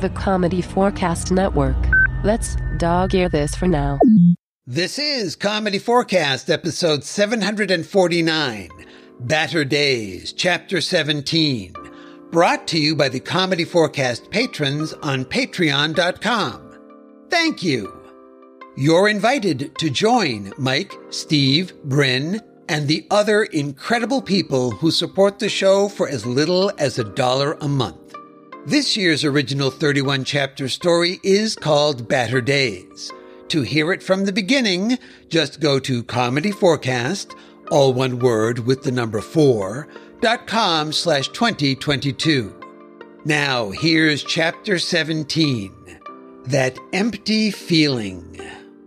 the Comedy Forecast Network. Let's dog ear this for now. This is Comedy Forecast, episode 749, Batter Days, chapter 17, brought to you by the Comedy Forecast patrons on patreon.com. Thank you. You're invited to join Mike, Steve, Bryn, and the other incredible people who support the show for as little as a dollar a month. This year's original 31 chapter story is called Batter Days. To hear it from the beginning, just go to Comedy Forecast, all one word with the number four, dot com slash 2022. Now, here's chapter 17 That Empty Feeling.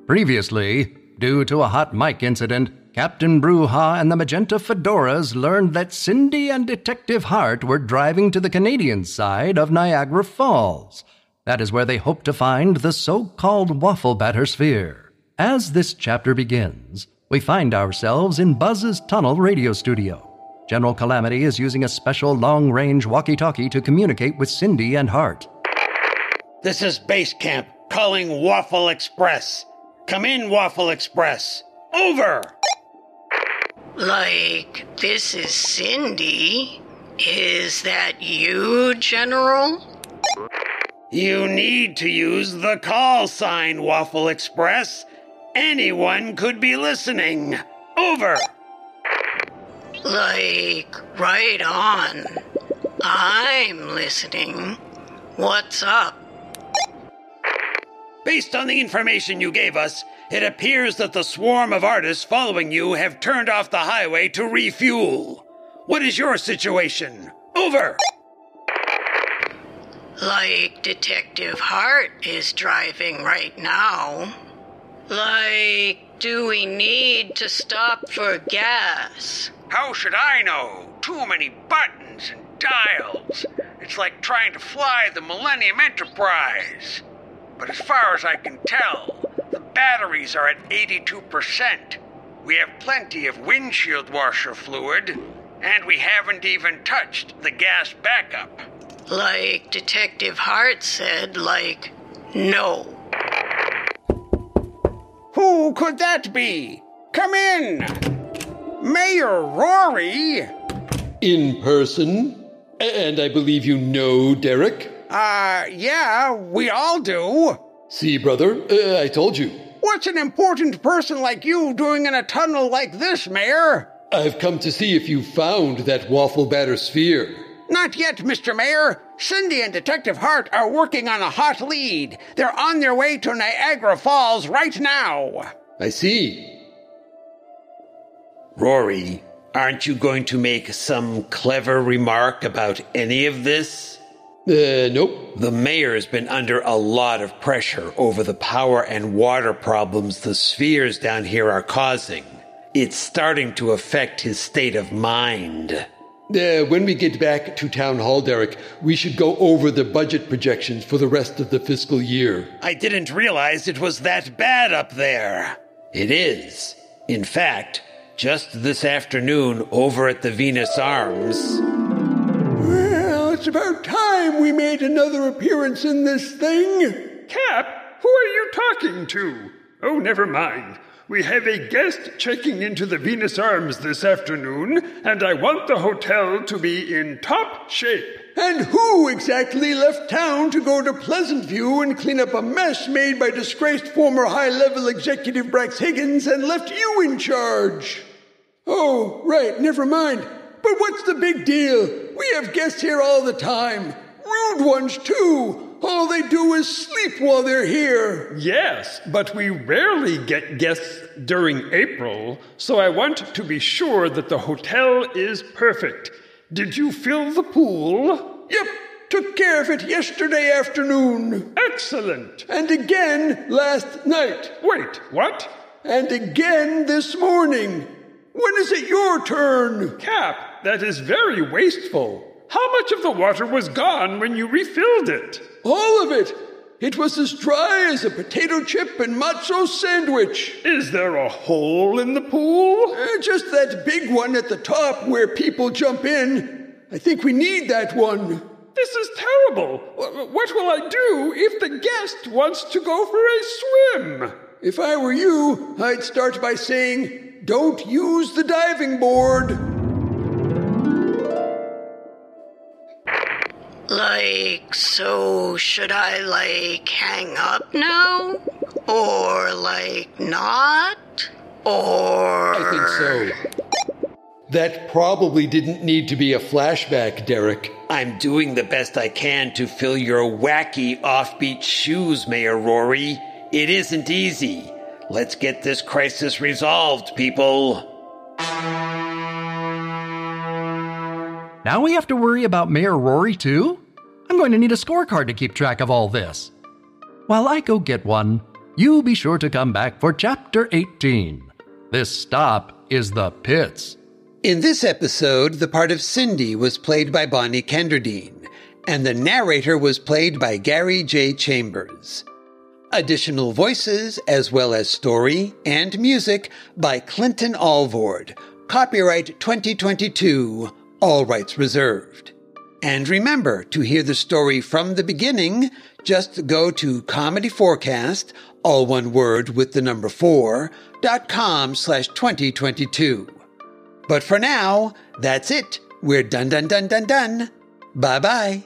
Previously, due to a hot mic incident, Captain Brujah and the Magenta Fedoras learned that Cindy and Detective Hart were driving to the Canadian side of Niagara Falls. That is where they hope to find the so called waffle batter sphere. As this chapter begins, we find ourselves in Buzz's Tunnel radio studio. General Calamity is using a special long range walkie talkie to communicate with Cindy and Hart. This is Base Camp calling Waffle Express. Come in, Waffle Express. Over! Like, this is Cindy. Is that you, General? You need to use the call sign, Waffle Express. Anyone could be listening. Over. Like, right on. I'm listening. What's up? Based on the information you gave us, it appears that the swarm of artists following you have turned off the highway to refuel. What is your situation? Over. Like Detective Hart is driving right now. Like, do we need to stop for gas? How should I know? Too many buttons and dials. It's like trying to fly the Millennium Enterprise. But as far as I can tell, the batteries are at 82%. We have plenty of windshield washer fluid, and we haven't even touched the gas backup. Like Detective Hart said, like, no. Who could that be? Come in! Mayor Rory! In person? And I believe you know Derrick? Uh, yeah, we all do. See, brother, uh, I told you. What's an important person like you doing in a tunnel like this, Mayor? I've come to see if you found that waffle batter sphere. Not yet, Mr. Mayor. Cindy and Detective Hart are working on a hot lead. They're on their way to Niagara Falls right now. I see. Rory, aren't you going to make some clever remark about any of this? Uh, nope. The mayor's been under a lot of pressure over the power and water problems the spheres down here are causing. It's starting to affect his state of mind. Uh, when we get back to Town Hall, Derrick, we should go over the budget projections for the rest of the fiscal year. I didn't realize it was that bad up there. It is. In fact, just this afternoon over at the Venus Arms. About time we made another appearance in this thing. Cap, who are you talking to? Oh, never mind. We have a guest checking into the Venus Arms this afternoon, and I want the hotel to be in top shape. And who exactly left town to go to Pleasant View and clean up a mess made by disgraced former high level executive Brax Higgins and left you in charge? Oh, right, never mind. But what's the big deal? We have guests here all the time. Rude ones, too. All they do is sleep while they're here. Yes, but we rarely get guests during April, so I want to be sure that the hotel is perfect. Did you fill the pool? Yep, took care of it yesterday afternoon. Excellent. And again last night. Wait, what? And again this morning. When is it your turn? Cap, that is very wasteful. How much of the water was gone when you refilled it? All of it. It was as dry as a potato chip and matzo sandwich. Is there a hole in the pool? Uh, just that big one at the top where people jump in. I think we need that one. This is terrible. What will I do if the guest wants to go for a swim? If I were you, I'd start by saying, Don't use the diving board. Like, so should I, like, hang up now? Or, like, not? Or. I think so. That probably didn't need to be a flashback, Derrick. I'm doing the best I can to fill your wacky offbeat shoes, Mayor Rory. It isn't easy. Let's get this crisis resolved, people. Now we have to worry about Mayor Rory, too? Going to need a scorecard to keep track of all this. While I go get one, you be sure to come back for Chapter 18. This stop is the pits. In this episode, the part of Cindy was played by Bonnie Kenderdine, and the narrator was played by Gary J. Chambers. Additional voices, as well as story and music, by Clinton Alvord. Copyright 2022, all rights reserved. And remember, to hear the story from the beginning, just go to Comedy Forecast, all one word with the number four, dot com slash 2022. But for now, that's it. We're done, done, done, done, done. Bye bye.